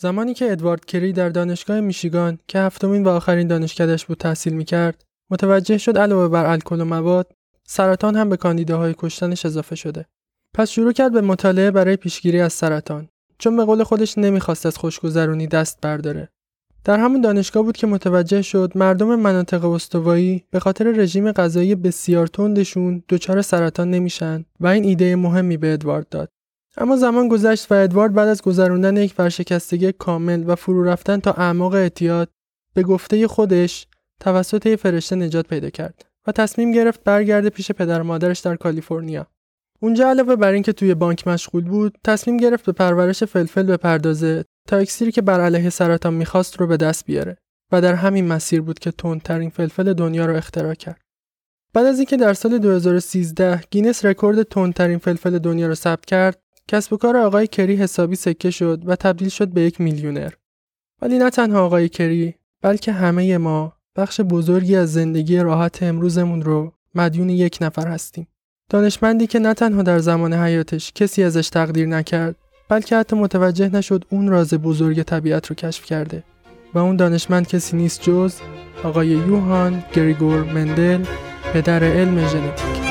زمانی که ادوارد کری در دانشگاه میشیگان که هفتمین و آخرین دانشکدش بود تحصیل می‌کرد متوجه شد علاوه بر الکل و مواد سرطان هم به کاندیداهای کشتنش اضافه شده. پس شروع کرد به مطالعه برای پیشگیری از سرطان چون به قول خودش نمی‌خواست از خوشگذرونی دست برداره. در همون دانشگاه بود که متوجه شد مردم مناطق استوایی به خاطر رژیم غذایی بسیار تندشون دچار سرطان نمیشن و این ایده مهمی به ادوارد داد. اما زمان گذشت و ادوارد بعد از گذراندن یک ورشکستگی کامل و فرو رفتن تا اعماق اعتیاد به گفته خودش توسط فرشته نجات پیدا کرد و تصمیم گرفت برگرده پیش پدر و مادرش در کالیفرنیا. اونجا علاوه بر اینکه توی بانک مشغول بود، تصمیم گرفت به پرورش فلفل بپردازه تا اکسیری که بر علیه سرطان می‌خواست رو به دست بیاره و در همین مسیر بود که تندترین فلفل دنیا رو اختراع کرد. بعد از اینکه در سال 2013 گینس رکورد تندترین فلفل دنیا رو ثبت کرد، کسب و کار آقای کری حسابی سکه شد و تبدیل شد به یک میلیونر. ولی نه تنها آقای کری بلکه همه ما بخش بزرگی از زندگی راحت امروزمون رو مدیون یک نفر هستیم. دانشمندی که نه تنها در زمان حیاتش کسی ازش تقدیر نکرد بلکه حتی متوجه نشد اون راز بزرگ طبیعت رو کشف کرده و اون دانشمند کسی نیست جز آقای یوهان گریگور مندل پدر علم ژنتیک.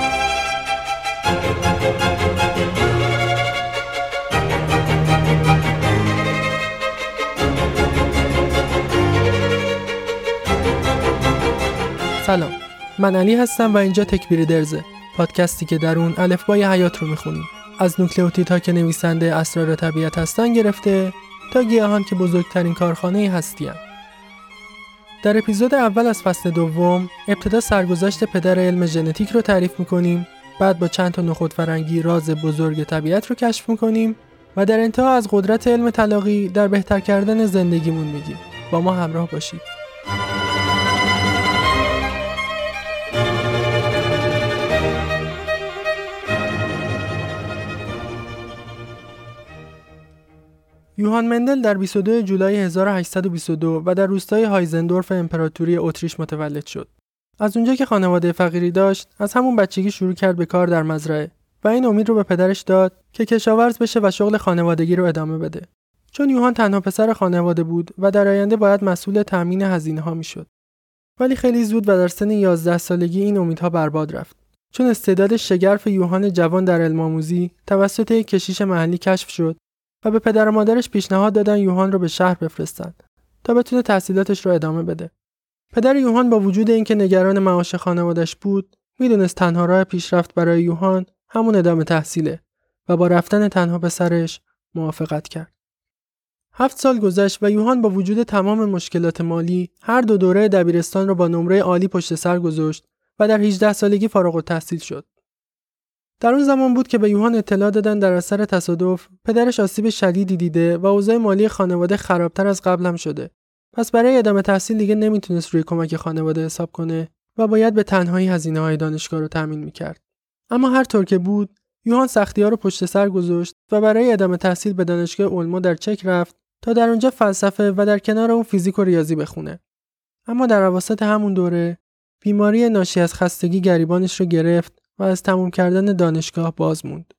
سلام. من علی هستم و اینجا تکبیر درزه پادکستی که در اون الفبای حیات رو می‌خونیم. از نوکلئوتیدها که نویسنده اسرار طبیعت هستن گرفته تا گیاهان که بزرگترین کارخانه هستی در اپیزود اول از فصل دوم ابتدا سرگذشت پدر علم ژنتیک رو تعریف می‌کنیم بعد با چند تا نخود فرنگی راز بزرگ طبیعت رو کشف می‌کنیم و در انتها از قدرت علم تلاقی در بهتر کردن زندگیمون میگیم. با ما همراه باشید. یوهان مندل در 22 جولای 1822 و در روستای هایزندورف امپراتوری اتریش متولد شد. از اونجا که خانواده فقیری داشت، از همون بچگی شروع کرد به کار در مزرعه و این امید رو به پدرش داد که کشاورز بشه و شغل خانوادگی رو ادامه بده. چون یوهان تنها پسر خانواده بود و در آینده باید مسئول تأمین هزینه ها می‌شد. ولی خیلی زود و در سن 11 سالگی این امیدها برباد رفت. چون استعداد شگرف یوهان جوان در علم آموزی توسط یک کشیش محلی کشف شد و به پدر و مادرش پیشنهاد دادن یوهان رو به شهر بفرستند تا بتونه تحصیلاتش رو ادامه بده. پدر یوهان با وجود اینکه نگران معاش خانوادش بود، می‌دونست تنها راه پیشرفت برای یوهان همون ادامه تحصیله و با رفتن تنها به سرش موافقت کرد. هفت سال گذشت و یوهان با وجود تمام مشکلات مالی هر دو دوره دبیرستان را با نمره عالی پشت سر گذاشت و در 18 سالگی فارغ التحصیل شد. در اون زمان بود که به یوهان اطلاع دادن در اثر تصادف پدرش آسیب شدیدی دیده و اوضاع مالی خانواده خرابتر از قبل هم شده. پس برای ادامه تحصیل دیگه نمی‌تونست روی کمک خانواده حساب کنه و باید به تنهایی هزینه های دانشگاه رو تامین می‌کرد. اما هر طور که بود یوهان سختی ها رو پشت سر گذاشت و برای ادامه تحصیل به دانشگاه اولمو در چک رفت تا در اونجا فلسفه و در کنار اون فیزیک و ریاضی بخونه. اما در اواسط همون دوره بیماری ناشی از خستگی گریبانش رو گرفت و از تموم کردن دانشگاه باز موند.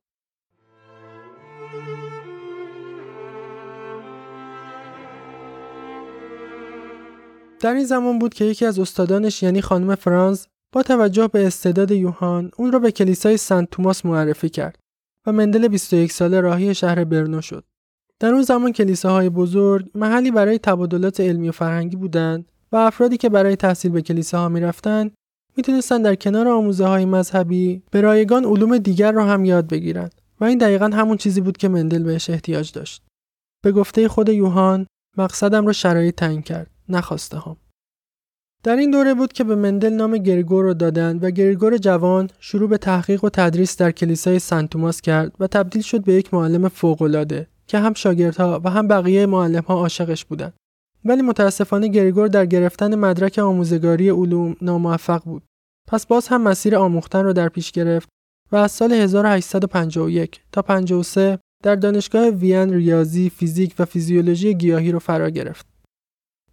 در این زمان بود که یکی از استادانش یعنی خانم فرانز با توجه به استعداد یوهان اون را به کلیسای سنت توماس معرفی کرد و مندل 21 ساله راهی شهر برنو شد. در اون زمان کلیساهای بزرگ محلی برای تبادلات علمی و فرهنگی بودند و افرادی که برای تحصیل به کلیساها می‌رفتند می‌تونستن در کنار آموزه های مذهبی به رایگان علوم دیگر رو هم یاد بگیرن و این دقیقا همون چیزی بود که مندل بهش احتیاج داشت. به گفته خود یوهان مقصدم رو شرایط تعیین کرد نخواسته هم. در این دوره بود که به مندل نام گریگور رو دادند و گریگور جوان شروع به تحقیق و تدریس در کلیسای سنت توماس کرد و تبدیل شد به یک معلم فوق‌العاده که هم شاگردها و هم بقیه معلمها عاشقش بودند. ولی متاسفانه گریگور در گرفتن مدرک آموزگاری علوم ناموفق بود. پس باز هم مسیر آموختن را در پیش گرفت و از سال 1851 تا 53 در دانشگاه وین ریاضی، فیزیک و فیزیولوژی گیاهی رو فرا گرفت.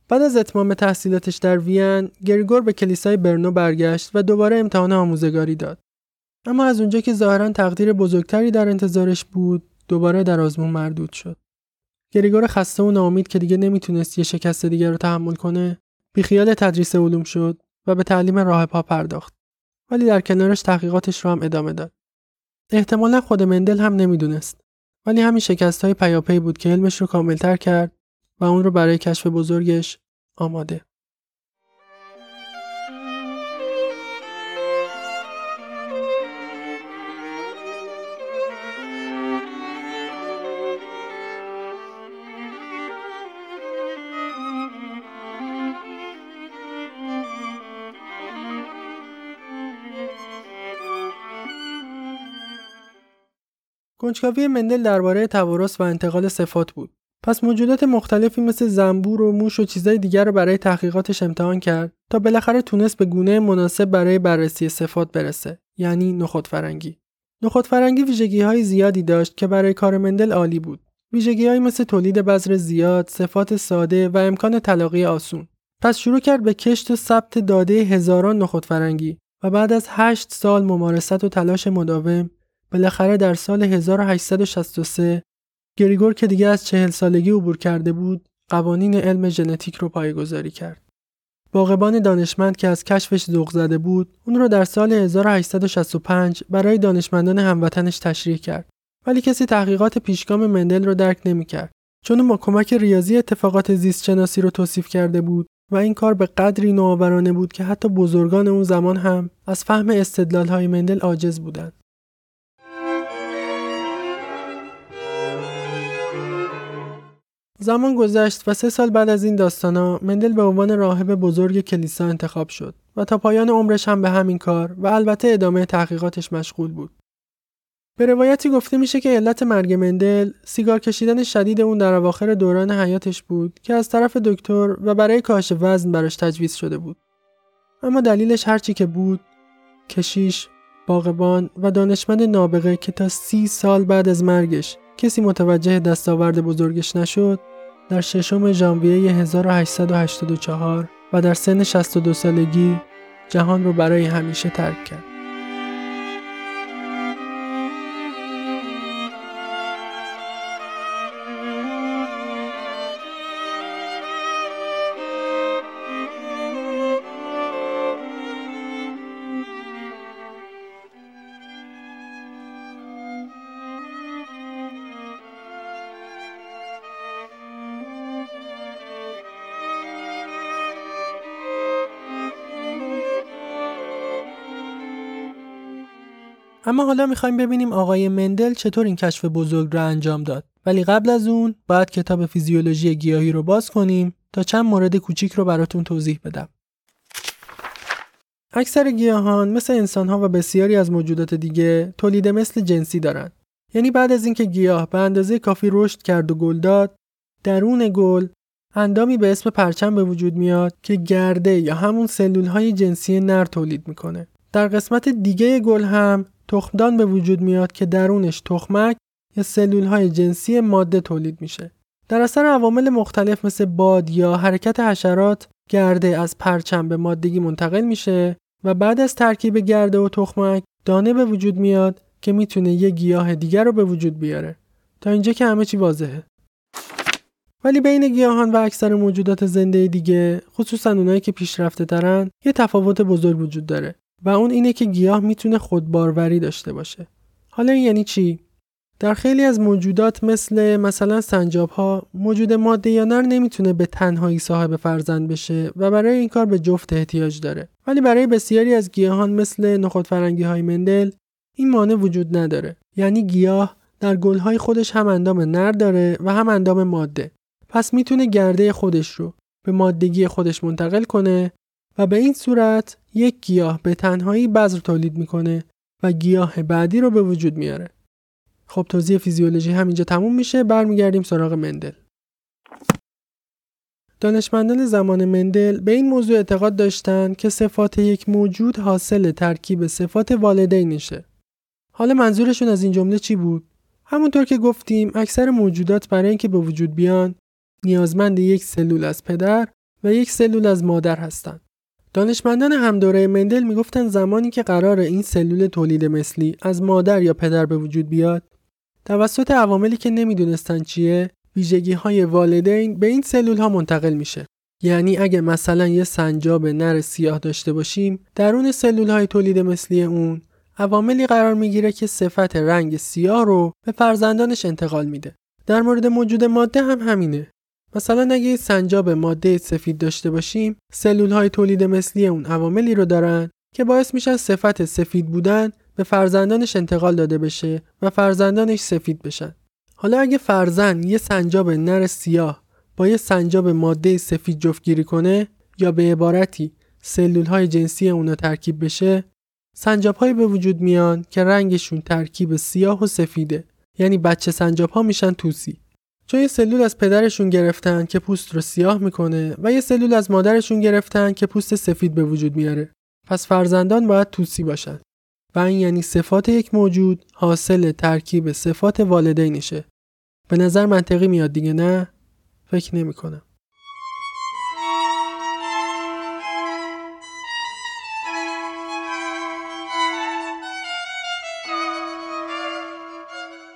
بعد از اتمام تحصیلاتش در وین، گریگور به کلیسای برنو برگشت و دوباره امتحان آموزگاری داد. اما از اونجا که ظاهرا تقدیر بزرگتری در انتظارش بود، دوباره در آزمون مردود شد. گریگور خسته و ناامید که دیگه نمی‌تونست یه شکست دیگر رو تحمل کنه بیخیال تدریس علوم شد و به تعلیم راه پا پرداخت. ولی در کنارش تحقیقاتش رو هم ادامه داد. احتمالا خود مندل هم نمی‌دونست. ولی همین شکست های پیاپی بود که علمش رو کاملتر کرد و اون رو برای کشف بزرگش آماده. کنجکاوی مندل درباره توارث و انتقال صفات بود. پس موجودات مختلفی مثل زنبور و موش و چیزای دیگر رو برای تحقیقاتش امتحان کرد تا بالاخره تونست به گونه مناسب برای بررسی صفات برسه یعنی نخود فرنگی. نخود فرنگی ویژگی های زیادی داشت که برای کار مندل عالی بود. ویژگی مثل تولید بذر زیاد، صفات ساده و امکان تلاقی آسون. پس شروع کرد به کشت و ثبت داده هزاران نخود فرنگی و بعد از هشت سال ممارست و تلاش مداوم بالاخره در سال 1863 گریگور که دیگه از چهل سالگی عبور کرده بود قوانین علم ژنتیک رو پایگذاری کرد. باغبان دانشمند که از کشفش ذوق زده بود اون رو در سال 1865 برای دانشمندان هموطنش تشریح کرد ولی کسی تحقیقات پیشگام مندل رو درک نمی‌کرد چون با کمک ریاضی اتفاقات زیست شناسی رو توصیف کرده بود و این کار به قدری نوآورانه بود که حتی بزرگان اون زمان هم از فهم استدلال های مندل عاجز بودند. زمان گذشت و سه سال بعد از این داستانا مندل به عنوان راهب بزرگ کلیسا انتخاب شد و تا پایان عمرش هم به همین کار و البته ادامه تحقیقاتش مشغول بود. به روایتی گفته میشه که علت مرگ مندل سیگار کشیدن شدید اون در اواخر دوران حیاتش بود که از طرف دکتر و برای کاهش وزن براش تجویز شده بود. اما دلیلش هرچی که بود کشیش، باغبان و دانشمند نابغه که تا سی سال بعد از مرگش کسی متوجه دستاورد بزرگش نشد در ششم ژانویه 1884 و در سن 62 سالگی جهان رو برای همیشه ترک کرد. اما حالا می‌خوایم ببینیم آقای مندل چطور این کشف بزرگ را انجام داد. ولی قبل از اون باید کتاب فیزیولوژی گیاهی رو باز کنیم تا چند مورد کوچیک رو براتون توضیح بدم. اکثر گیاهان مثل انسانها و بسیاری از موجودات دیگه تولید مثل جنسی دارند. یعنی بعد از اینکه گیاه به اندازه کافی رشد کرد و گل داد درون گل اندامی به اسم پرچم به وجود میاد که گرده یا همون سلول های جنسی نر تولید می‌کنه. در قسمت دیگه گل هم تخمدان به وجود میاد که درونش تخمک یا سلول های جنسی ماده تولید میشه. در اثر عوامل مختلف مثل باد یا حرکت حشرات گرده از پرچم به مادگی منتقل میشه و بعد از ترکیب گرده و تخمک دانه به وجود میاد که می‌تونه یه گیاه دیگر رو به وجود بیاره. تا اینجا که همه چی واضحه. ولی بین گیاهان و اکثر موجودات زنده دیگه خصوصا اونایی که پیشرفته ترن یه تفاوت بزرگ وجود داره. و اون اینه که گیاه می‌تونه خودباروری داشته باشه. حالا این یعنی چی؟ در خیلی از موجودات مثل مثلا سنجاب ها موجود ماده یا نر نمی‌تونه به تنهایی صاحب فرزند بشه و برای این کار به جفت احتیاج داره ولی برای بسیاری از گیاهان مثل نخود فرنگی های مندل این مانع وجود نداره یعنی گیاه در گل های خودش هم اندام نر داره و هم اندام ماده پس می‌تونه گرده خودش رو به مادگی خودش منتقل کنه و به این صورت یک گیاه به تنهایی بذر تولید می‌کنه و گیاه بعدی رو به وجود میاره. خب توضیح فیزیولوژی همینجا تموم میشه برمیگردیم سراغ مندل. دانشمندان زمان مندل به این موضوع اعتقاد داشتند که صفات یک موجود حاصل ترکیب صفات والدینشه. حالا منظورشون از این جمله چی بود؟ همونطور که گفتیم اکثر موجودات برای اینکه به وجود بیان نیازمند یک سلول از پدر و یک سلول از مادر هستند. دانشمندان همدوره مندل می‌گفتن زمانی که قرار این سلول تولید مثلی از مادر یا پدر به وجود بیاد توسط عواملی که نمی‌دونستن چیه ویژگی های والدین به این سلول ها منتقل میشه. یعنی اگه مثلا یه سنجاب نر سیاه داشته باشیم درون سلول های تولید مثلی اون عواملی قرار می‌گیره که صفت رنگ سیاه رو به فرزندانش انتقال میده. در مورد موجود ماده هم همینه. مثلا اگه سنجاب ماده سفید داشته باشیم سلول های تولید مثلی اون عواملی رو دارن که باعث میشن صفت سفید بودن به فرزندانش انتقال داده بشه و فرزندانش سفید بشن. حالا اگه فرزند یه سنجاب نر سیاه با یه سنجاب ماده سفید جفتگیری کنه یا به عبارتی سلول های جنسی اونا ترکیب بشه سنجاب های به وجود میان که رنگشون ترکیب سیاه و سفیده. یعنی بچه سنجاب ها میشن توسی. چون یه سلول از پدرشون گرفتن که پوست رو سیاه می‌کنه و یه سلول از مادرشون گرفتن که پوست سفید به وجود میاره. پس فرزندان باید توسی باشن. و این یعنی صفات یک موجود حاصل ترکیب صفات والدینشه. به نظر منطقی میاد دیگه نه؟ فکر نمی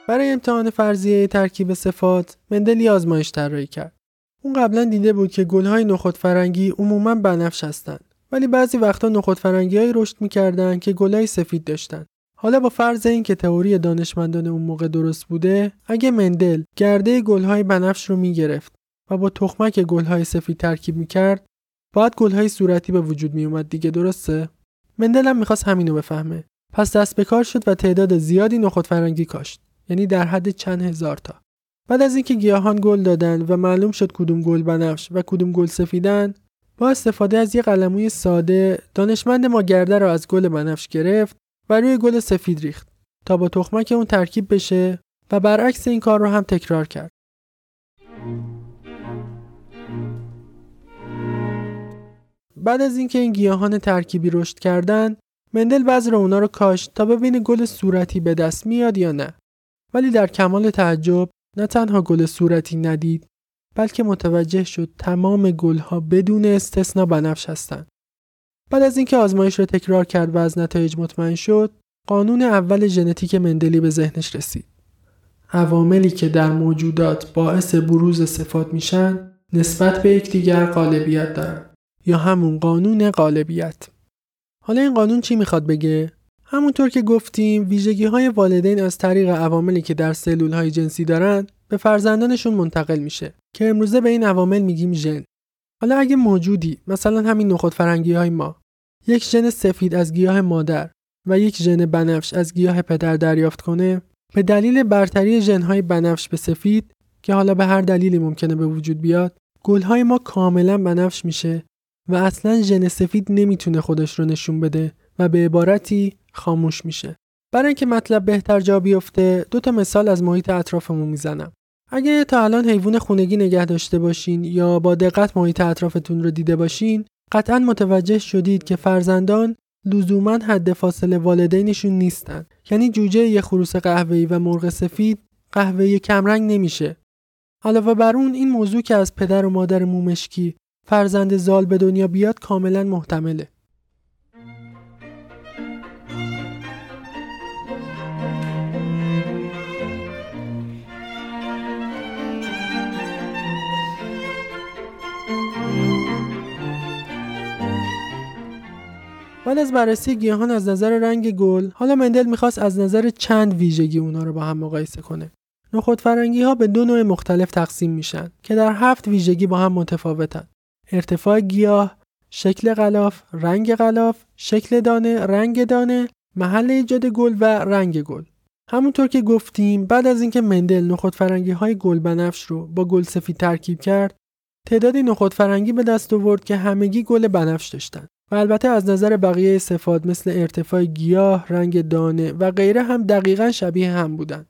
برای امتحان فرضیه ترکیب صفات مندل آزمایش طراحی کرد. اون قبلا دیده بود که گلهای نخود فرنگی عموما بنفش هستند ولی بعضی وقتا نخود فرنگی رشد می‌کردن که گلهای سفید داشتن. حالا با فرض اینکه تئوری دانشمندان اون موقع درست بوده، اگه مندل گرده گلهای بنفش رو می‌گرفت و با تخمک گلهای سفید ترکیب می‌کرد، باید گلهای صورتی به وجود میومد دیگه درسته؟ مندل هم می‌خواست همینو بفهمه. پس دست به کار شد و تعداد زیادی نخود فرنگی کاشت. یعنی در حد چند هزار تا. بعد از اینکه گیاهان گل دادن و معلوم شد کدوم گل بنفش و کدوم گل سفیدن با استفاده از یک قلموی ساده دانشمند ما گرده را از گل بنفش گرفت و روی گل سفید ریخت تا با تخمک اون ترکیب بشه و برعکس این کار رو هم تکرار کرد. بعد از اینکه این گیاهان ترکیبی رشد کردن مندل بذر اونا رو کاشت تا ببینه گل صورتی به دست میاد یا نه ولی در کمال تعجب نه تنها گل صورتی ندید بلکه متوجه شد تمام گلها بدون استثنا بنفش هستند. بعد از اینکه آزمایش را تکرار کرد و از نتایج مطمئن شد، قانون اول ژنتیک مندلی به ذهنش رسید. عواملی که در موجودات باعث بروز صفات میشن نسبت به یکدیگر غالبیت دارن یا همون قانون غالبیت. حالا این قانون چی می‌خواد بگه؟ همونطور که گفتیم ویژگی های والدین از طریق عواملی که در سلول های جنسی دارن به فرزندانشون منتقل میشه که امروزه به این عوامل میگیم ژن. حالا اگه موجودی مثلا همین نخود فرنگی های ما یک ژن سفید از گیاه مادر و یک ژن بنفش از گیاه پدر دریافت کنه به دلیل برتری ژنهای بنفش به سفید که حالا به هر دلیلی ممکنه به وجود بیاد گلهای ما کاملا بنفش میشه و اصلا ژن سفید نمی‌تونه خودش رو نشون بده و به عبارتی خاموش میشه. برای اینکه مطلب بهتر جا بیفته دو تا مثال از محیط اطرافمون می‌زنم. اگه تا الان حیوان خونگی نگه داشته باشین یا با دقت محیط اطرافتون رو دیده باشین قطعا متوجه شدید که فرزندان لزوما حد فاصله والدینشون نیستن. یعنی جوجه یه خروس قهوه‌ای و مرغ سفید قهوه‌ای کمرنگ نمیشه. علاوه بر اون این موضوع که از پدر و مادر مومشکی فرزند زال به دنیا بیاد کاملا محتمله. از بررسی گیاهان از نظر رنگ گل حالا مندل می‌خواست از نظر چند ویژگی اونا رو با هم مقایسه کنه. نخود فرنگی ها به دو نوع مختلف تقسیم میشن که در هفت ویژگی با هم متفاوتن. ارتفاع گیاه شکل غلاف رنگ غلاف شکل دانه رنگ دانه محل ایجاد گل و رنگ گل. همونطور که گفتیم بعد از اینکه مندل نخود فرنگی های گل بنفش رو با گل سفید ترکیب کرد تعدادی نخود فرنگی به دست آورد که همگی گل بنفش داشتن. و البته از نظر بقیه صفات مثل ارتفاع گیاه، رنگ دانه و غیره هم دقیقا شبیه هم بودند.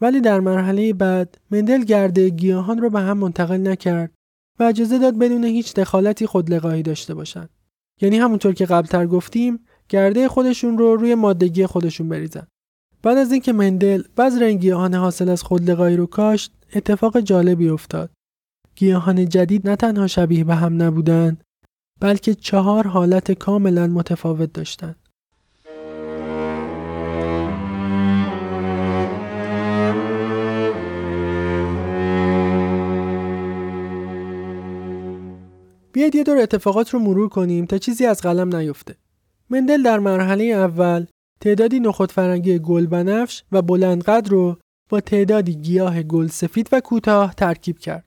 ولی در مرحله بعد مندل گرده گیاهان رو به هم منتقل نکرد و اجازه داد بدون هیچ دخالتی خودلقایی داشته باشند. یعنی همونطور که قبلتر گفتیم گرده خودشون رو روی مادگی خودشون بریزن. بعد از اینکه مندل بذر این گیاهان حاصل از خودلقایی رو کاشت اتفاق جالبی افتاد. گیاهان جدید نه تنها شبیه به هم نبودند بلکه چهار حالت کاملا متفاوت داشتند. بیاید یه دور اتفاقات رو مرور کنیم تا چیزی از قلم نیفته. مندل در مرحله اول تعدادی نخود فرنگی گل بنفش و بلندقد رو با تعدادی گیاه گل سفید و کوتاه ترکیب کرد.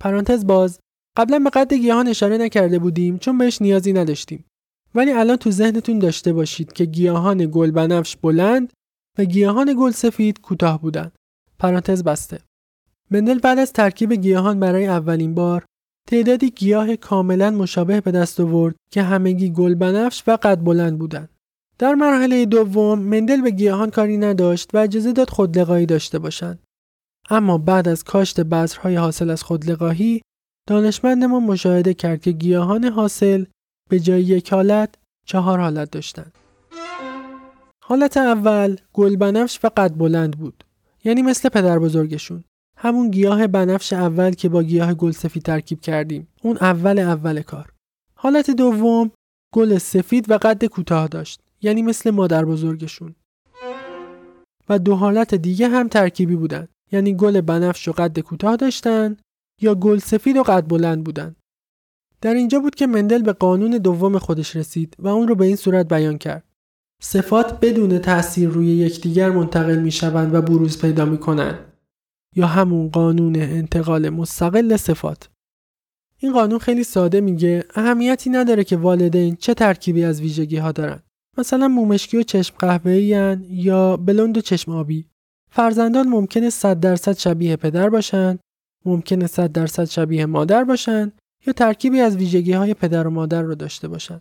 پرانتز باز قبلا به قد گیاهان اشاره نکرده بودیم چون بهش نیازی نداشتیم. ولی الان تو ذهنتون داشته باشید که گیاهان گل بنفش بلند و گیاهان گل سفید کوتاه بودند. پرانتز بسته. مندل بعد از ترکیب گیاهان برای اولین بار تعدادی گیاه کاملا مشابه به دست آورد که همگی گل بنفش و قد بلند بودند. در مرحله دوم مندل به گیاهان کاری نداشت و اجازه داد خودلقاهی داشته باشند. اما بعد از کاشت بذرهای حاصل از خودلقاهی دانشمند ما مشاهده کرد که گیاهان حاصل به جای یک حالت چهار حالت داشتند. حالت اول گل بنفش و قد بلند بود. یعنی مثل پدر بزرگشون. همون گیاه بنفش اول که با گیاه گل سفید ترکیب کردیم. اون اول اول کار. حالت دوم گل سفید و قد کوتاه داشت. یعنی مثل مادر بزرگشون. و دو حالت دیگه هم ترکیبی بودن. یعنی گل بنفش و قد کوتاه داشتن یا گل سفید و قد بلند بودن. در اینجا بود که مندل به قانون دوم خودش رسید و اون رو به این صورت بیان کرد. صفات بدون تأثیر روی یکدیگر منتقل می شوند و بروز پیدا می کنند. یا همون قانون انتقال مستقل صفات. این قانون خیلی ساده میگه اهمیتی نداره که والدین چه ترکیبی از ویژگی ها دارن. مثلا مومشکی و چشم قهوه‌ای یا بلند و چشم آبی. فرزندان ممکنه 100 درصد شبیه پدر باشن، ممکنه 100 درصد شبیه مادر باشن یا ترکیبی از ویژگی های پدر و مادر رو داشته باشن.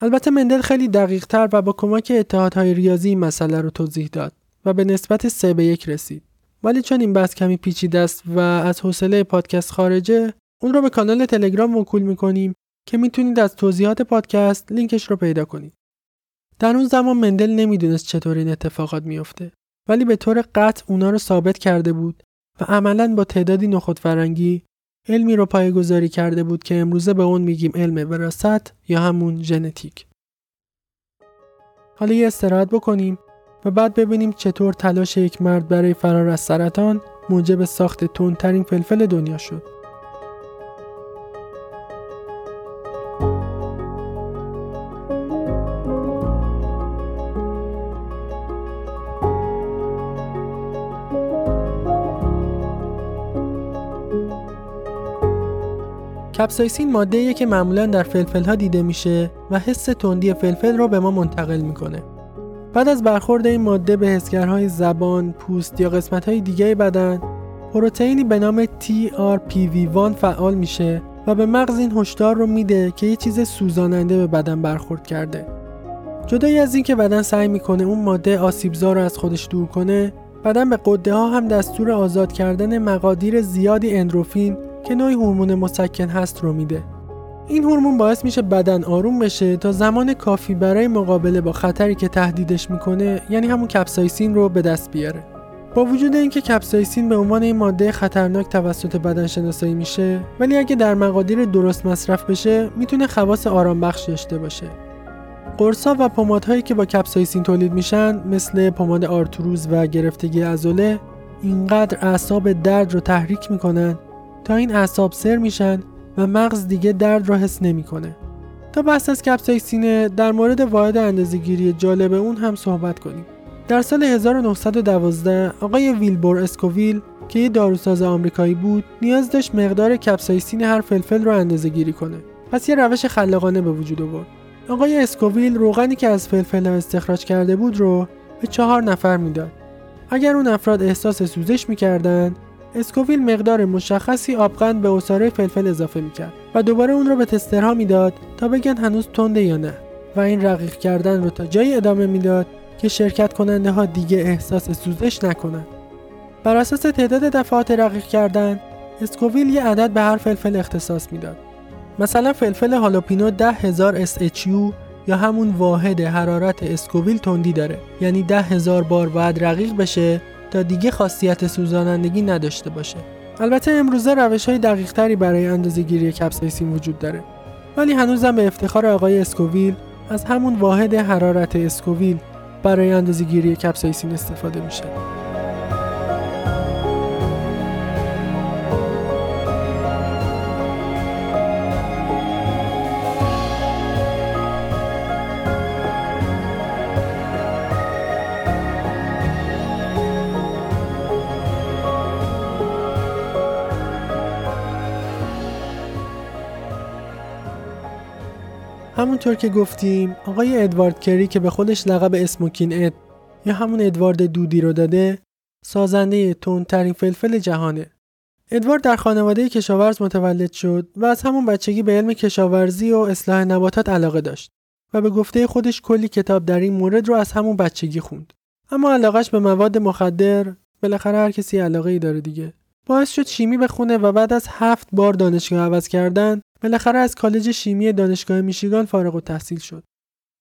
البته مندل خیلی دقیق تر و با کمک اتحادهای ریاضی این مسئله رو توضیح داد و به نسبت 3 به 1 رسید. ولی چون این بحث کمی پیچیده است و از حوصله پادکست خارجه، اون رو به کانال تلگرام موکول می‌کنیم که می‌تونید از توضیحات پادکست لینکش رو پیدا کنید. در اون زمان مندل نمی‌دونست چطور این اتفاقات میفته ولی به طور قطع اونا رو ثابت کرده بود و عملا با تعدادی نخود فرنگی علمی رو گذاری کرده بود که امروزه به اون میگیم علم وراست یا همون ژنتیک. حالا یه استراحت بکنیم و بعد ببینیم چطور تلاش یک مرد برای فرار از سرطان موجب ساخت تندترین فلفل دنیا شد. کپسایسین ماده که معمولا در فلفل ها دیده میشه و حس تندی فلفل رو به ما منتقل می‌کنه. بعد از برخورد این ماده به حسگرهای زبان، پوست یا قسمت های دیگه بدن، پروتئینی به نام TRPV1 فعال میشه و به مغز این هشدار رو میده که یه چیز سوزاننده به بدن برخورد کرده. جدایی از اینکه بدن سعی می‌کنه اون ماده آسیبزا رو از خودش دور کنه، بدن به قده ها هم دستور آزاد کردن مقادیر زیادی اندروفین که نوعی هورمون مسکن هست رو میده. این هورمون باعث میشه بدن آروم بشه تا زمان کافی برای مقابله با خطری که تهدیدش می‌کنه یعنی همون کپسایسین رو به دست بیاره. با وجود اینکه کپسایسین به عنوان این ماده خطرناک توسط بدن شناسایی میشه ولی اگه در مقادیر درست مصرف بشه می‌تونه خواص آرام بخش داشته باشه. قرصا و پمادهایی که با کپسایسین تولید میشن مثل پماد آرتروز و گرفتگی عضله اینقدر اعصاب درد رو تحریک می‌کنن تا این اعصاب سر میشن و مغز دیگه درد را حس نمی‌کنه. تا بحث از کپسایسینه در مورد واحد اندازه‌گیری جالب اون هم صحبت کنیم. در سال 1912 آقای ویلبور اسکوویل که یه داروساز آمریکایی بود نیاز داشت مقدار کپسایسین هر فلفل رو اندازه گیری کنه پس یه روش خلاقانه به وجود آورد آقای اسکوویل روغنی که از فلفل استخراج کرده بود رو به چهار نفر می‌داد اگر اون افراد احساس سوزش می‌کردن اسکوویل مقدار مشخصی آب‌قند به عصاره فلفل اضافه می‌کرد و دوباره اون رو به tester ها می‌داد تا بگن هنوز تنده یا نه. و این رقیق کردن رو تا جایی ادامه می‌داد که شرکت کننده ها دیگه احساس سوزش نکنند. بر اساس تعداد دفعات رقیق کردن اسکوویل یه عدد به هر فلفل اختصاص می‌داد. مثلا فلفل هالوپینو ده هزار SHU یا همون واحد حرارت اسکوویل تندی داره. یعنی ده هزار بار باید رقیق بشه تا دیگه خاصیت سوزانندگی نداشته باشه. البته امروزه روش های دقیق تری برای اندازه گیری وجود داره. ولی هنوزم به افتخار آقای اسکوویل از همون واحد حرارت اسکوویل برای اندازه گیری کپسایسین استفاده میشه. همونطور که گفتیم آقای ادوارد کری که به خودش لقب اسموکین اد یا همون ادوارد دودی رو داده سازنده تندترین فلفل جهانه ادوارد در خانواده کشاورز متولد شد و از همون بچگی به علم کشاورزی و اصلاح نباتات علاقه داشت و به گفته خودش کلی کتاب در این مورد رو از همون بچگی خوند. اما علاقش به مواد مخدر بالاخره هر کسی علاقه ای داره دیگه. باعث شد شیمی بخونه و بعد از هفت بار دانشگاه عوض کردن بالاخره از کالج شیمی دانشگاه میشیگان فارغ و تحصیل شد.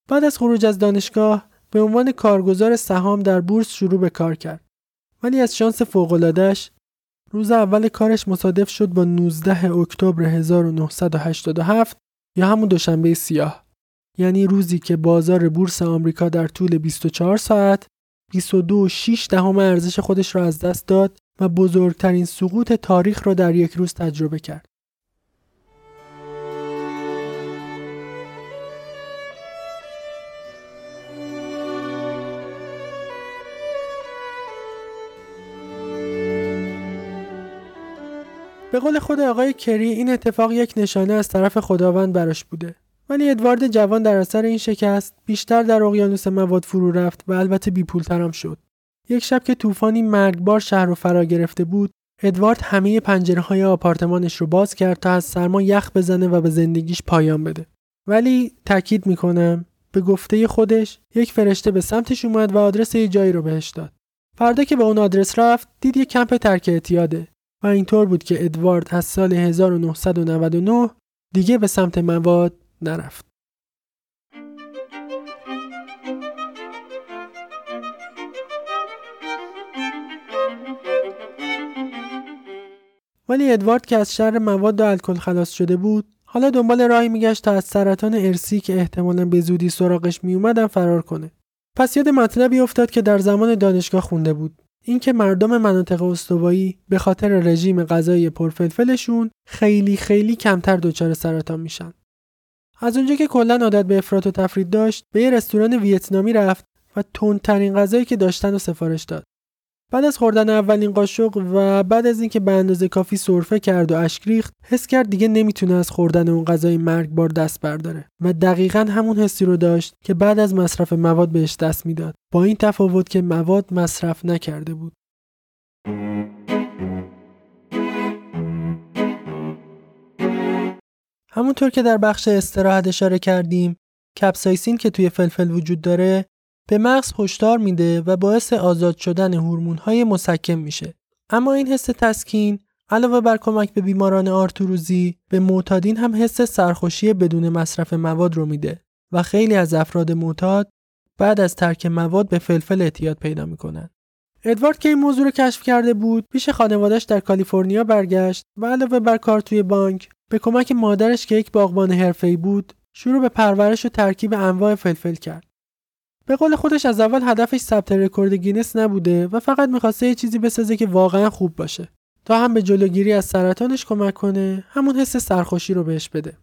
بعد از خروج از دانشگاه به عنوان کارگزار سهام در بورس شروع به کار کرد. ولی از شانس فوق‌العاده‌اش روز اول کارش مصادف شد با 19 اکتبر 1987 یا همون دوشنبه سیاه یعنی روزی که بازار بورس آمریکا در طول 24 ساعت 22.6 دهم ارزش خودش را از دست داد و بزرگترین سقوط تاریخ را در یک روز تجربه کرد. به قول خود آقای کری این اتفاق یک نشانه از طرف خداوند براش بوده ولی ادوارد جوان در اثر این شکست بیشتر در اقیانوس مواد فرو رفت و البته بیپولتر هم شد یک شب که طوفانی مرگبار شهر رو فرا گرفته بود ادوارد همه پنجره های آپارتمانش رو باز کرد تا از سرما یخ بزنه و به زندگیش پایان بده ولی تاکید می‌کنم به گفته خودش یک فرشته به سمتش اومد و آدرس یه جایی رو بهش داد فردا که به اون آدرس رفت دید یه کمپ ترک اعتیاده و اینطور بود که ادوارد از سال 1999 دیگه به سمت مواد نرفت. ولی ادوارد که از شر مواد و الکل خلاص شده بود حالا دنبال راهی میگشت تا از سرطان ارسی که احتمالا به زودی سراغش میومدن فرار کنه پس یاد مطلبی افتاد که در زمان دانشگاه خونده بود اینکه مردم مناطق استوایی به خاطر رژیم غذایی پرفلفلشون خیلی خیلی کمتر دچار سرطان میشن. از اونجا که کلا عادت به افراط و تفرید داشت به یه رستوران ویتنامی رفت و تندترین غذایی که داشتن و سفارش داد. بعد از خوردن اولین قاشق و بعد از اینکه به اندازه کافی سرفه کرد و اشک ریخت حس کرد دیگه نمی‌تونه از خوردن اون غذای مرگبار دست برداره و دقیقا همون حسی رو داشت که بعد از مصرف مواد بهش دست می‌داد. با این تفاوت که مواد مصرف نکرده بود. همونطور که در بخش استراحت اشاره کردیم کپسایسین که توی فلفل وجود داره به مغز هشدار میده و باعث آزاد شدن هورمون‌های مسکن میشه. اما این حس تسکین علاوه بر کمک به بیماران آرتروزی به معتادین هم حس سرخوشی بدون مصرف مواد رو میده و خیلی از افراد معتاد بعد از ترک مواد به فلفل اعتیاد پیدا می‌کنن. ادوارد که این موضوع رو کشف کرده بود پیش خانوادش در کالیفرنیا برگشت و علاوه بر کار توی بانک به کمک مادرش که یک باغبان حرفه‌ای بود شروع به پرورش و ترکیب انواع فلفل کرد. به قول خودش از اول هدفش ثبت رکورد گینس نبوده و فقط می‌خواسته یه چیزی بسازه که واقعا خوب باشه. تا هم به جلوگیری از سرطانش کمک کنه همون حس سرخوشی رو بهش بده.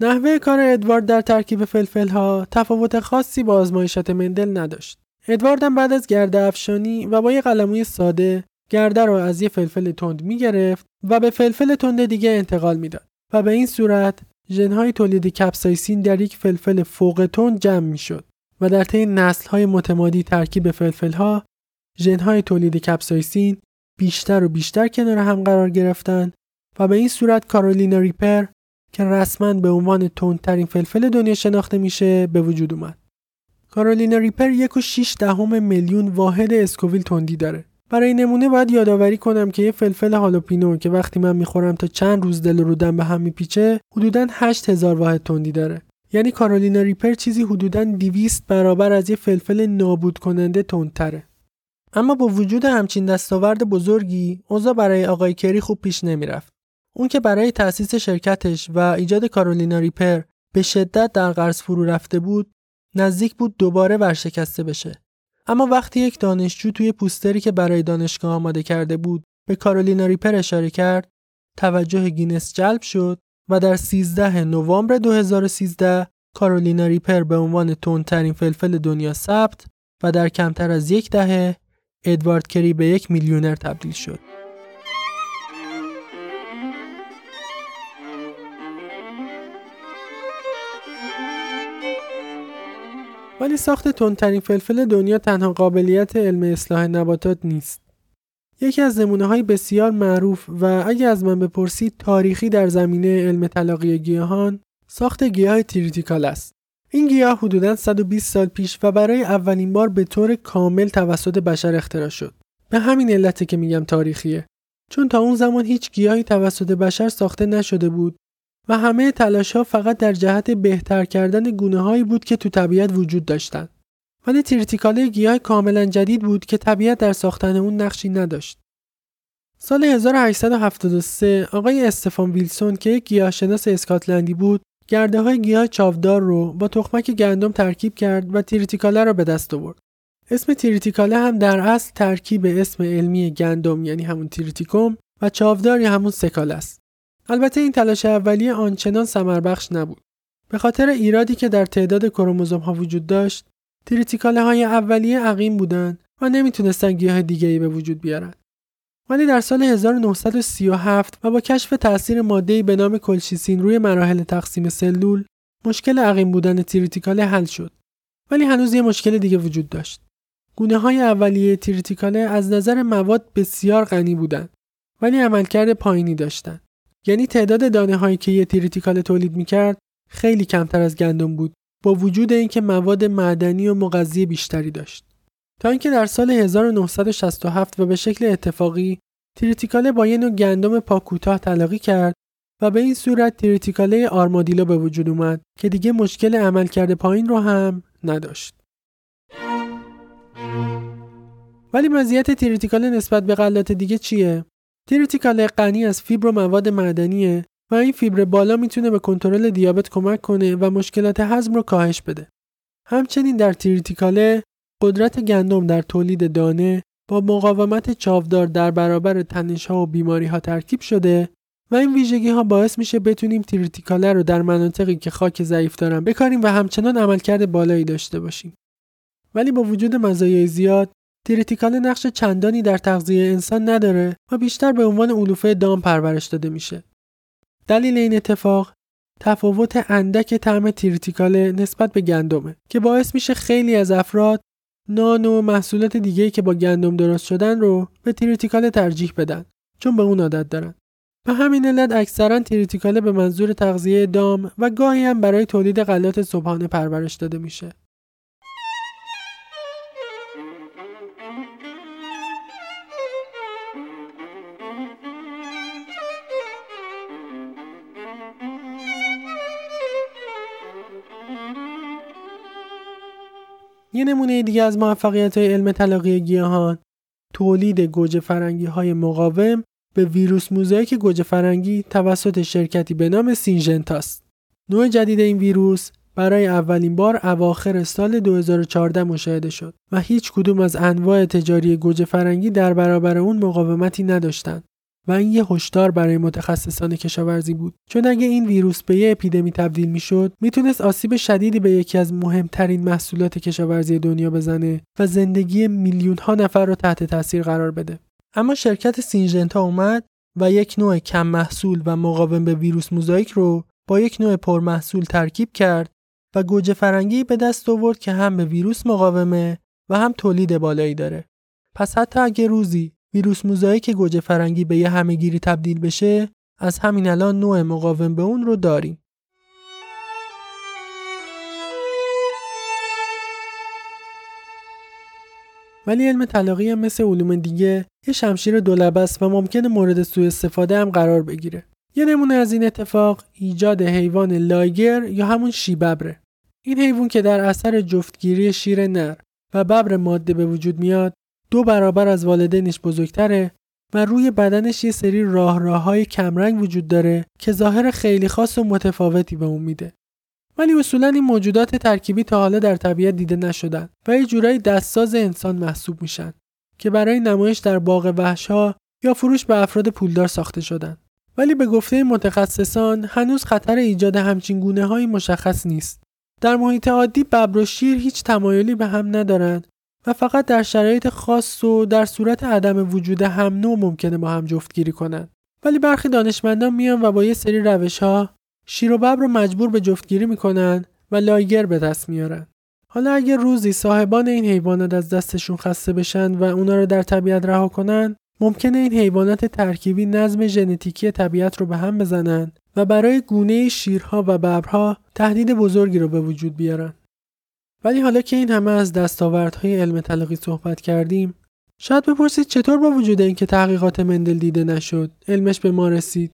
نحوه کار ادوارد در ترکیب فلفل ها تفاوت خاصی با آزمایشات مندل نداشت. ادوارد هم بعد از گرده افشانی و با یه قلموی ساده گرده رو از یه فلفل تند می‌گرفت و به فلفل تند دیگه انتقال می‌داد. و به این صورت ژنهای تولید کپسایسین در یک فلفل فوق تند جمع می‌شد. و در طی های متمادی ترکیب ها ژنهای تولید کپسایسین بیشتر و بیشتر کنار هم قرار گرفتن و به این صورت کارولینا ریپر که رسما به عنوان تندترین فلفل دنیا شناخته میشه به وجود اومد. کارولینا ریپر یک و دهم میلیون واحد اسکوویل تندی داره. برای نمونه باید یادآوری کنم که یه فلفل هالوپینو که وقتی من می‌خورم تا چند روز دل رودم به هم میپیچه حدودا 8000 واحد تندی داره. یعنی کارولینا ریپر چیزی حدوداً 200 برابر از یه فلفل نابود کننده تندتره. اما با وجود همچین دستاورد بزرگی اوضاع برای آقای کری خوب پیش نمی‌رفت. اون که برای تأسیس شرکتش و ایجاد کارولینا ریپر به شدت در قرض فرو رفته بود نزدیک بود دوباره ورشکسته بشه. اما وقتی یک دانشجو توی پوستری که برای دانشگاه آماده کرده بود به کارولینا ریپر اشاره کرد توجه گینس جلب شد و در 13 نوامبر 2013 کارولینا ریپر به عنوان تندترین فلفل دنیا ثبت و در کمتر از یک دهه ادوارد کری به یک میلیونر تبدیل شد. ولی ساخت تندترین فلفل دنیا تنها قابلیت علم اصلاح نباتات نیست. یکی از نمونه های بسیار معروف و اگه از من بپرسید تاریخی در زمینه علم تلاقی گیاهان ساخت گیاه تریتیکال است. این گیاه حدوداً 120 سال پیش و برای اولین بار به طور کامل توسط بشر اختراع شد. به همین علته که میگم تاریخیه. چون تا اون زمان هیچ گیاهی توسط بشر ساخته نشده بود و همه تلاش ها فقط در جهت بهتر کردن گونه هایی بود که تو طبیعت وجود داشتند. ولی تریتیکاله گیاه کاملا جدید بود که طبیعت در ساختن اون نقشی نداشت. سال 1873 آقای استفان ویلسون که یک گیاهشناس اسکاتلندی بود گرده های گیاه چاودار رو با تخمک گندم ترکیب کرد و تریتیکاله را به دست آورد. اسم تریتیکاله هم در اصل ترکیب اسم علمی گندم یعنی همون تریتیکوم و چاودار یا همون سکال است. البته این تلاش اولیه آنچنان بخش نبود. به خاطر ایرادی که در تعداد کروموزوم ها وجود داشت، تریتیکاله های اولیه عقیم بودند و نمی‌تونستن گیاه دیگه ای به وجود بیارن. ولی در سال 1937 و با کشف تاثیر ماده به نام کلشیسین روی مراحل تقسیم سلول، مشکل عقیم بودن تریتیکاله حل شد. ولی هنوز یه مشکل دیگه وجود داشت. گونه های اولیه تریتیکاله از نظر مواد بسیار غنی بودند ولی عملکرد پایینی داشتند. یعنی تعداد دانه هایی که یه تریتیکاله تولید می‌کرد خیلی کمتر از گندم بود با وجود اینکه مواد معدنی و مغذی بیشتری داشت. تا اینکه در سال 1967 و به شکل اتفاقی تریتیکاله با یه نوع گندم پاکوتاه تلاقی کرد و به این صورت تریتیکاله آرمادیلو به وجود اومد که دیگه مشکل عملکرد پایین رو هم نداشت. ولی مزیت تریتیکاله نسبت به غلات دیگه چیه؟ تریتیکاله غنی از فیبر و مواد معدنیه و این فیبر بالا می‌تونه به کنترل دیابت کمک کنه و مشکلات هضم رو کاهش بده. همچنین در تریتیکاله قدرت گندم در تولید دانه با مقاومت چاودار در برابر تنش ها و بیماری ها ترکیب شده و این ویژگی ها باعث میشه بتونیم تریتیکاله رو در مناطقی که خاک ضعیف دارن بکاریم و همچنان عملکرد بالایی داشته باشیم. ولی با وجود مزایای زیاد تریتیکاله نقش چندانی در تغذیه انسان نداره و بیشتر به عنوان علوفه دام پرورش داده میشه. دلیل این اتفاق تفاوت اندک طعم تریتیکاله نسبت به گندمه که باعث میشه خیلی از افراد نان و محصولات دیگه که با گندم درست شدن رو به تریتیکاله ترجیح بدن چون به اون عادت دارن. به همین علت اکثرا تریتیکاله به منظور تغذیه دام و گاهی هم برای تولید غلات صبحانه پرورش داده میشه. یه نمونه دیگه از موفقیت های علم تلاقی گیاهان تولید گوجه فرنگی های مقاوم به ویروس موزاییک گوجه فرنگی توسط شرکتی به نام سینژنتاست. نوع جدید این ویروس برای اولین بار اواخر سال 2014 مشاهده شد و هیچ کدوم از انواع تجاری گوجه فرنگی در برابر اون مقاومتی نداشتند. و این یه هشدار برای متخصصان کشاورزی بود چون اگه این ویروس به یه اپیدمی تبدیل می‌شد می‌تونست آسیب شدیدی به یکی از مهمترین محصولات کشاورزی دنیا بزنه و زندگی میلیون ها نفر رو تحت تاثیر قرار بده اما شرکت سینژنتا اومد و یک نوع کم محصول و مقاوم به ویروس موزاییک رو با یک نوع پرمحصول ترکیب کرد و گوجه فرنگی به دست آورد که هم به ویروس مقاومه و هم تولید بالایی داره. پس حتی اگه روزی ویروس موزاییک گوجه فرنگی به یه همهگیری تبدیل بشه از همین الان نوع مقاوم به اون رو داریم. ولی علم تلاقی هم مثل علوم دیگه یه شمشیر دولبه است و ممکنه مورد سوء استفاده هم قرار بگیره. یه نمونه از این اتفاق ایجاد حیوان لایگر یا همون شیببره. این حیوان که در اثر جفتگیری شیر نر و ببر ماده به وجود میاد دو برابر از والدینش بزرگتره و روی بدنش یه سری راه راه های کمرنگ وجود داره که ظاهر خیلی خاص و متفاوتی به اون میده. ولی اصولا این موجودات ترکیبی تا حالا در طبیعت دیده نشدن و یه جورایی دستساز انسان محسوب میشن که برای نمایش در باغ وحش ها یا فروش به افراد پولدار ساخته شدن. ولی به گفته متخصصان هنوز خطر ایجاد همچین گونه های مشخص نیست. در محیط عادی ببر و شیر هیچ تمایلی به هم ندارند و فقط در شرایط خاص و در صورت عدم وجود هم نوع ممکنه با هم جفتگیری کنند. ولی برخی دانشمندان میان و با یه سری روش ها شیر و ببر رو مجبور به جفتگیری می‌کنن و لایگر به دست میارن. حالا اگه روزی صاحبان این حیوانات از دستشون خسته بشن و اونا رو در طبیعت رها کنن ممکنه این حیوانات ترکیبی نظم ژنتیکی طبیعت رو به هم بزنن و برای گونه شیرها و ببرها تهدید بزرگی رو به وجود بیارن. ولی حالا که این همه از دستاوردهای علم تلقی صحبت کردیم شاید بپرسید چطور با وجود اینکه تحقیقات مندل دیده نشد علمش به ما رسید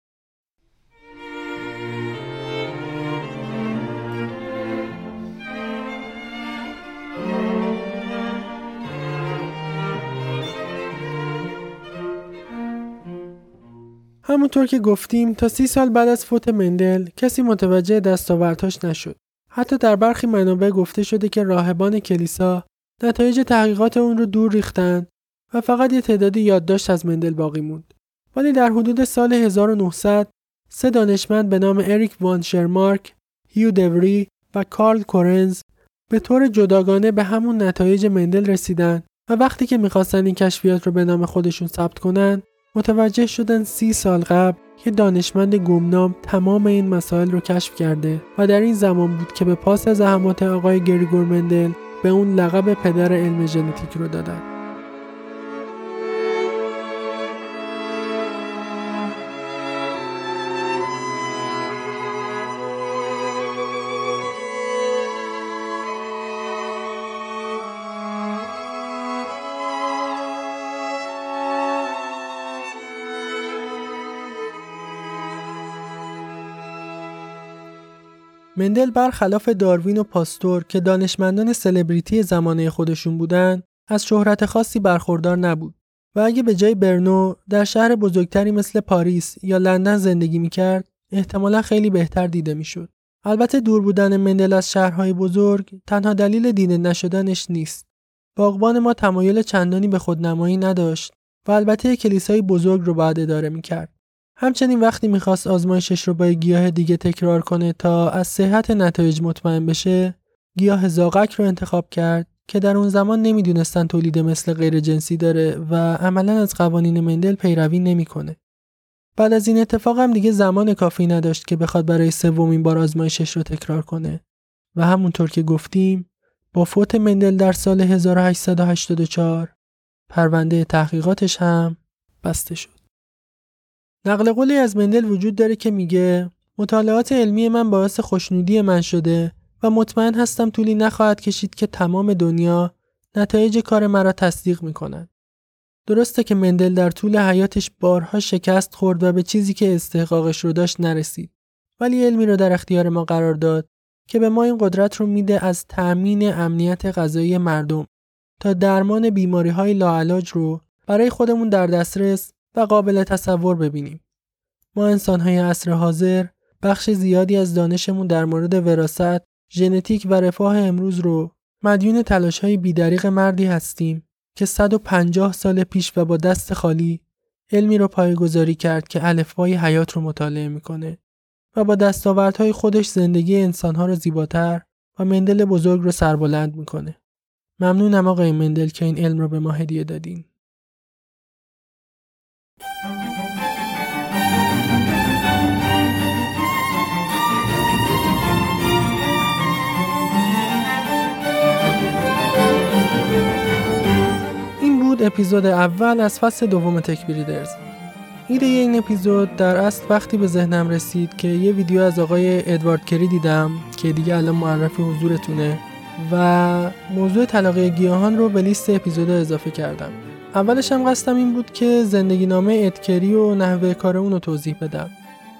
همونطور که گفتیم تا سی سال بعد از فوت مندل کسی متوجه دستاوردهاش نشد. حتی در برخی منابع گفته شده که راهبان کلیسا نتایج تحقیقات اون رو دور ریختن و فقط یه تعدادی یادداشت از مندل باقی موند. ولی در حدود سال 1900 سه دانشمند به نام اریک وان شرمارک، هیو دوری و کارل کورنز به طور جداگانه به همون نتایج مندل رسیدن و وقتی که می‌خواستن این کشفیات رو به نام خودشون ثبت کنن متوجه شدن سی سال قبل یه دانشمند گمنام تمام این مسائل رو کشف کرده و در این زمان بود که به پاس زحمات آقای گریگور مندل به اون لقب پدر علم ژنتیک رو دادن. مندل برخلاف داروین و پاستور که دانشمندان سلبریتی زمانه خودشون بودن از شهرت خاصی برخوردار نبود و اگه به جای برنو در شهر بزرگتری مثل پاریس یا لندن زندگی می‌کرد احتمالا خیلی بهتر دیده می‌شد. البته دور بودن مندل از شهرهای بزرگ تنها دلیل دیده نشدنش نیست. باغبان ما تمایل چندانی به خودنمایی نداشت و البته کلیسای بزرگ رو بعد اداره می‌کرد. همچنین وقتی می‌خواست آزمایشش رو با گیاه دیگه تکرار کنه تا از صحت نتایج مطمئن بشه گیاه زاغک رو انتخاب کرد که در اون زمان نمی‌دونستن تولید مثل غیر جنسی داره و عملا از قوانین مندل پیروی نمی‌کنه. بعد از این اتفاق هم دیگه زمان کافی نداشت که بخواد برای سومین بار آزمایشش رو تکرار کنه و همونطور که گفتیم با فوت مندل در سال 1884 پرونده تحقیقاتش هم بسته شد. نقل قولی از مندل وجود داره که میگه مطالعات علمی من باعث خوشنودی من شده و مطمئن هستم طولی نخواهد کشید که تمام دنیا نتایج کار مرا تصدیق می‌کنند. درسته که مندل در طول حیاتش بارها شکست خورد و به چیزی که استحقاقش رو داشت نرسید. ولی علمی رو در اختیار ما قرار داد که به ما این قدرت رو میده از تأمین امنیت غذایی مردم تا درمان بیماری های لاعلاج رو برای خودمون در دسترس و قابل تصور ببینیم. ما انسانهای عصر حاضر بخش زیادی از دانشمون در مورد وراست، ژنتیک و رفاه امروز رو مدیون تلاش های بیدریق مردی هستیم که 150 سال پیش و با دست خالی علمی رو پایگذاری کرد که الفبای حیات رو مطالعه می‌کنه و با دستاوردهای خودش زندگی انسانها رو زیباتر و مندل بزرگ رو سربلند می‌کنه. ممنونم آقای مندل که این علم رو به ما هدیه دادین. اپیزود اول از فصل دوم تکبیریدرز ایده این اپیزود در اصل وقتی به ذهنم رسید که یه ویدیو از آقای ادوارد کری دیدم که دیگه الان معرفی حضورتونه و موضوع تلاقی گیاهان رو به لیست اپیزود اضافه کردم. اولش هم قصدم این بود که زندگی نامه ادکری و نحوه کار اون رو توضیح بدم.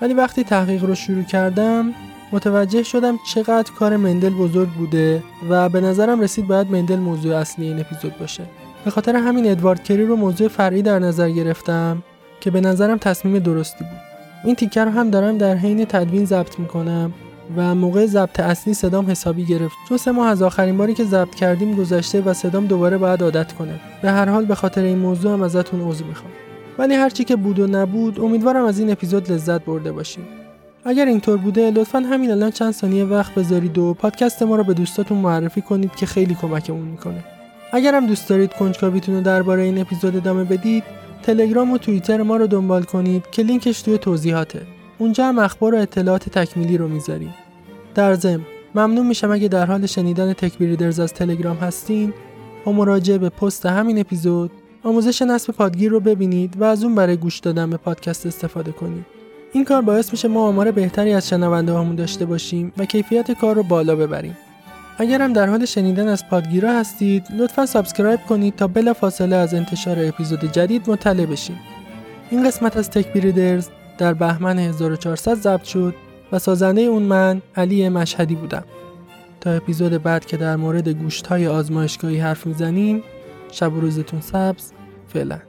ولی وقتی تحقیق رو شروع کردم متوجه شدم چقدر کار مندل بزرگ بوده و به نظرم رسید باید مندل موضوع اصلی این اپیزود باشه. به خاطر همین ادوارد کری رو موضوع فرعی در نظر گرفتم که به نظرم تصمیم درستی بود. این تیکر رو هم دارم در حین تدوین ضبط می‌کنم و موقع ضبط اصلی صدام حسابی گرفت. چون سه ماه از آخرین باری که ضبط کردیم گذشته و صدام دوباره باید عادت کنه. به هر حال به خاطر این موضوع هم ازتون عذر می‌خوام. ولی هرچی که بود و نبود امیدوارم از این اپیزود لذت برده باشیم اگر اینطور بوده لطفا همین الان چند ثانیه وقت بذارید و پادکست ما رو به دوستاتون معرفی کنید که خیلی کمکمون می‌کنه. اگر هم دوست دارید کنجکاویتون رو درباره این اپیزود ادامه بدید تلگرام و توییتر ما رو دنبال کنید که لینکش توی توضیحاته اونجا هم اخبار و اطلاعات تکمیلی رو می‌ذاریم در ضمن ممنون میشم اگه در حال شنیدن تک بریدرز از تلگرام هستین با مراجعه به پست همین اپیزود آموزش نصب پادگیر رو ببینید و از اون برای گوش دادن به پادکست استفاده کنید. این کار باعث میشه ما آمار بهتری از شنونده هامون داشته باشیم و کیفیت کار رو بالا ببریم. اگر هم در حال شنیدن از پادگیرا هستید لطفا subscribe کنید تا بلافاصله از انتشار اپیزود جدید مطلع بشید. این قسمت از تک بریدرز در بهمن 1400 ضبط شد و سازنده اون من علی مشهدی بودم. تا اپیزود بعد که در مورد گوشت های آزمایشگاهی حرف می‌زنیم شب و روزتون سبز فعلا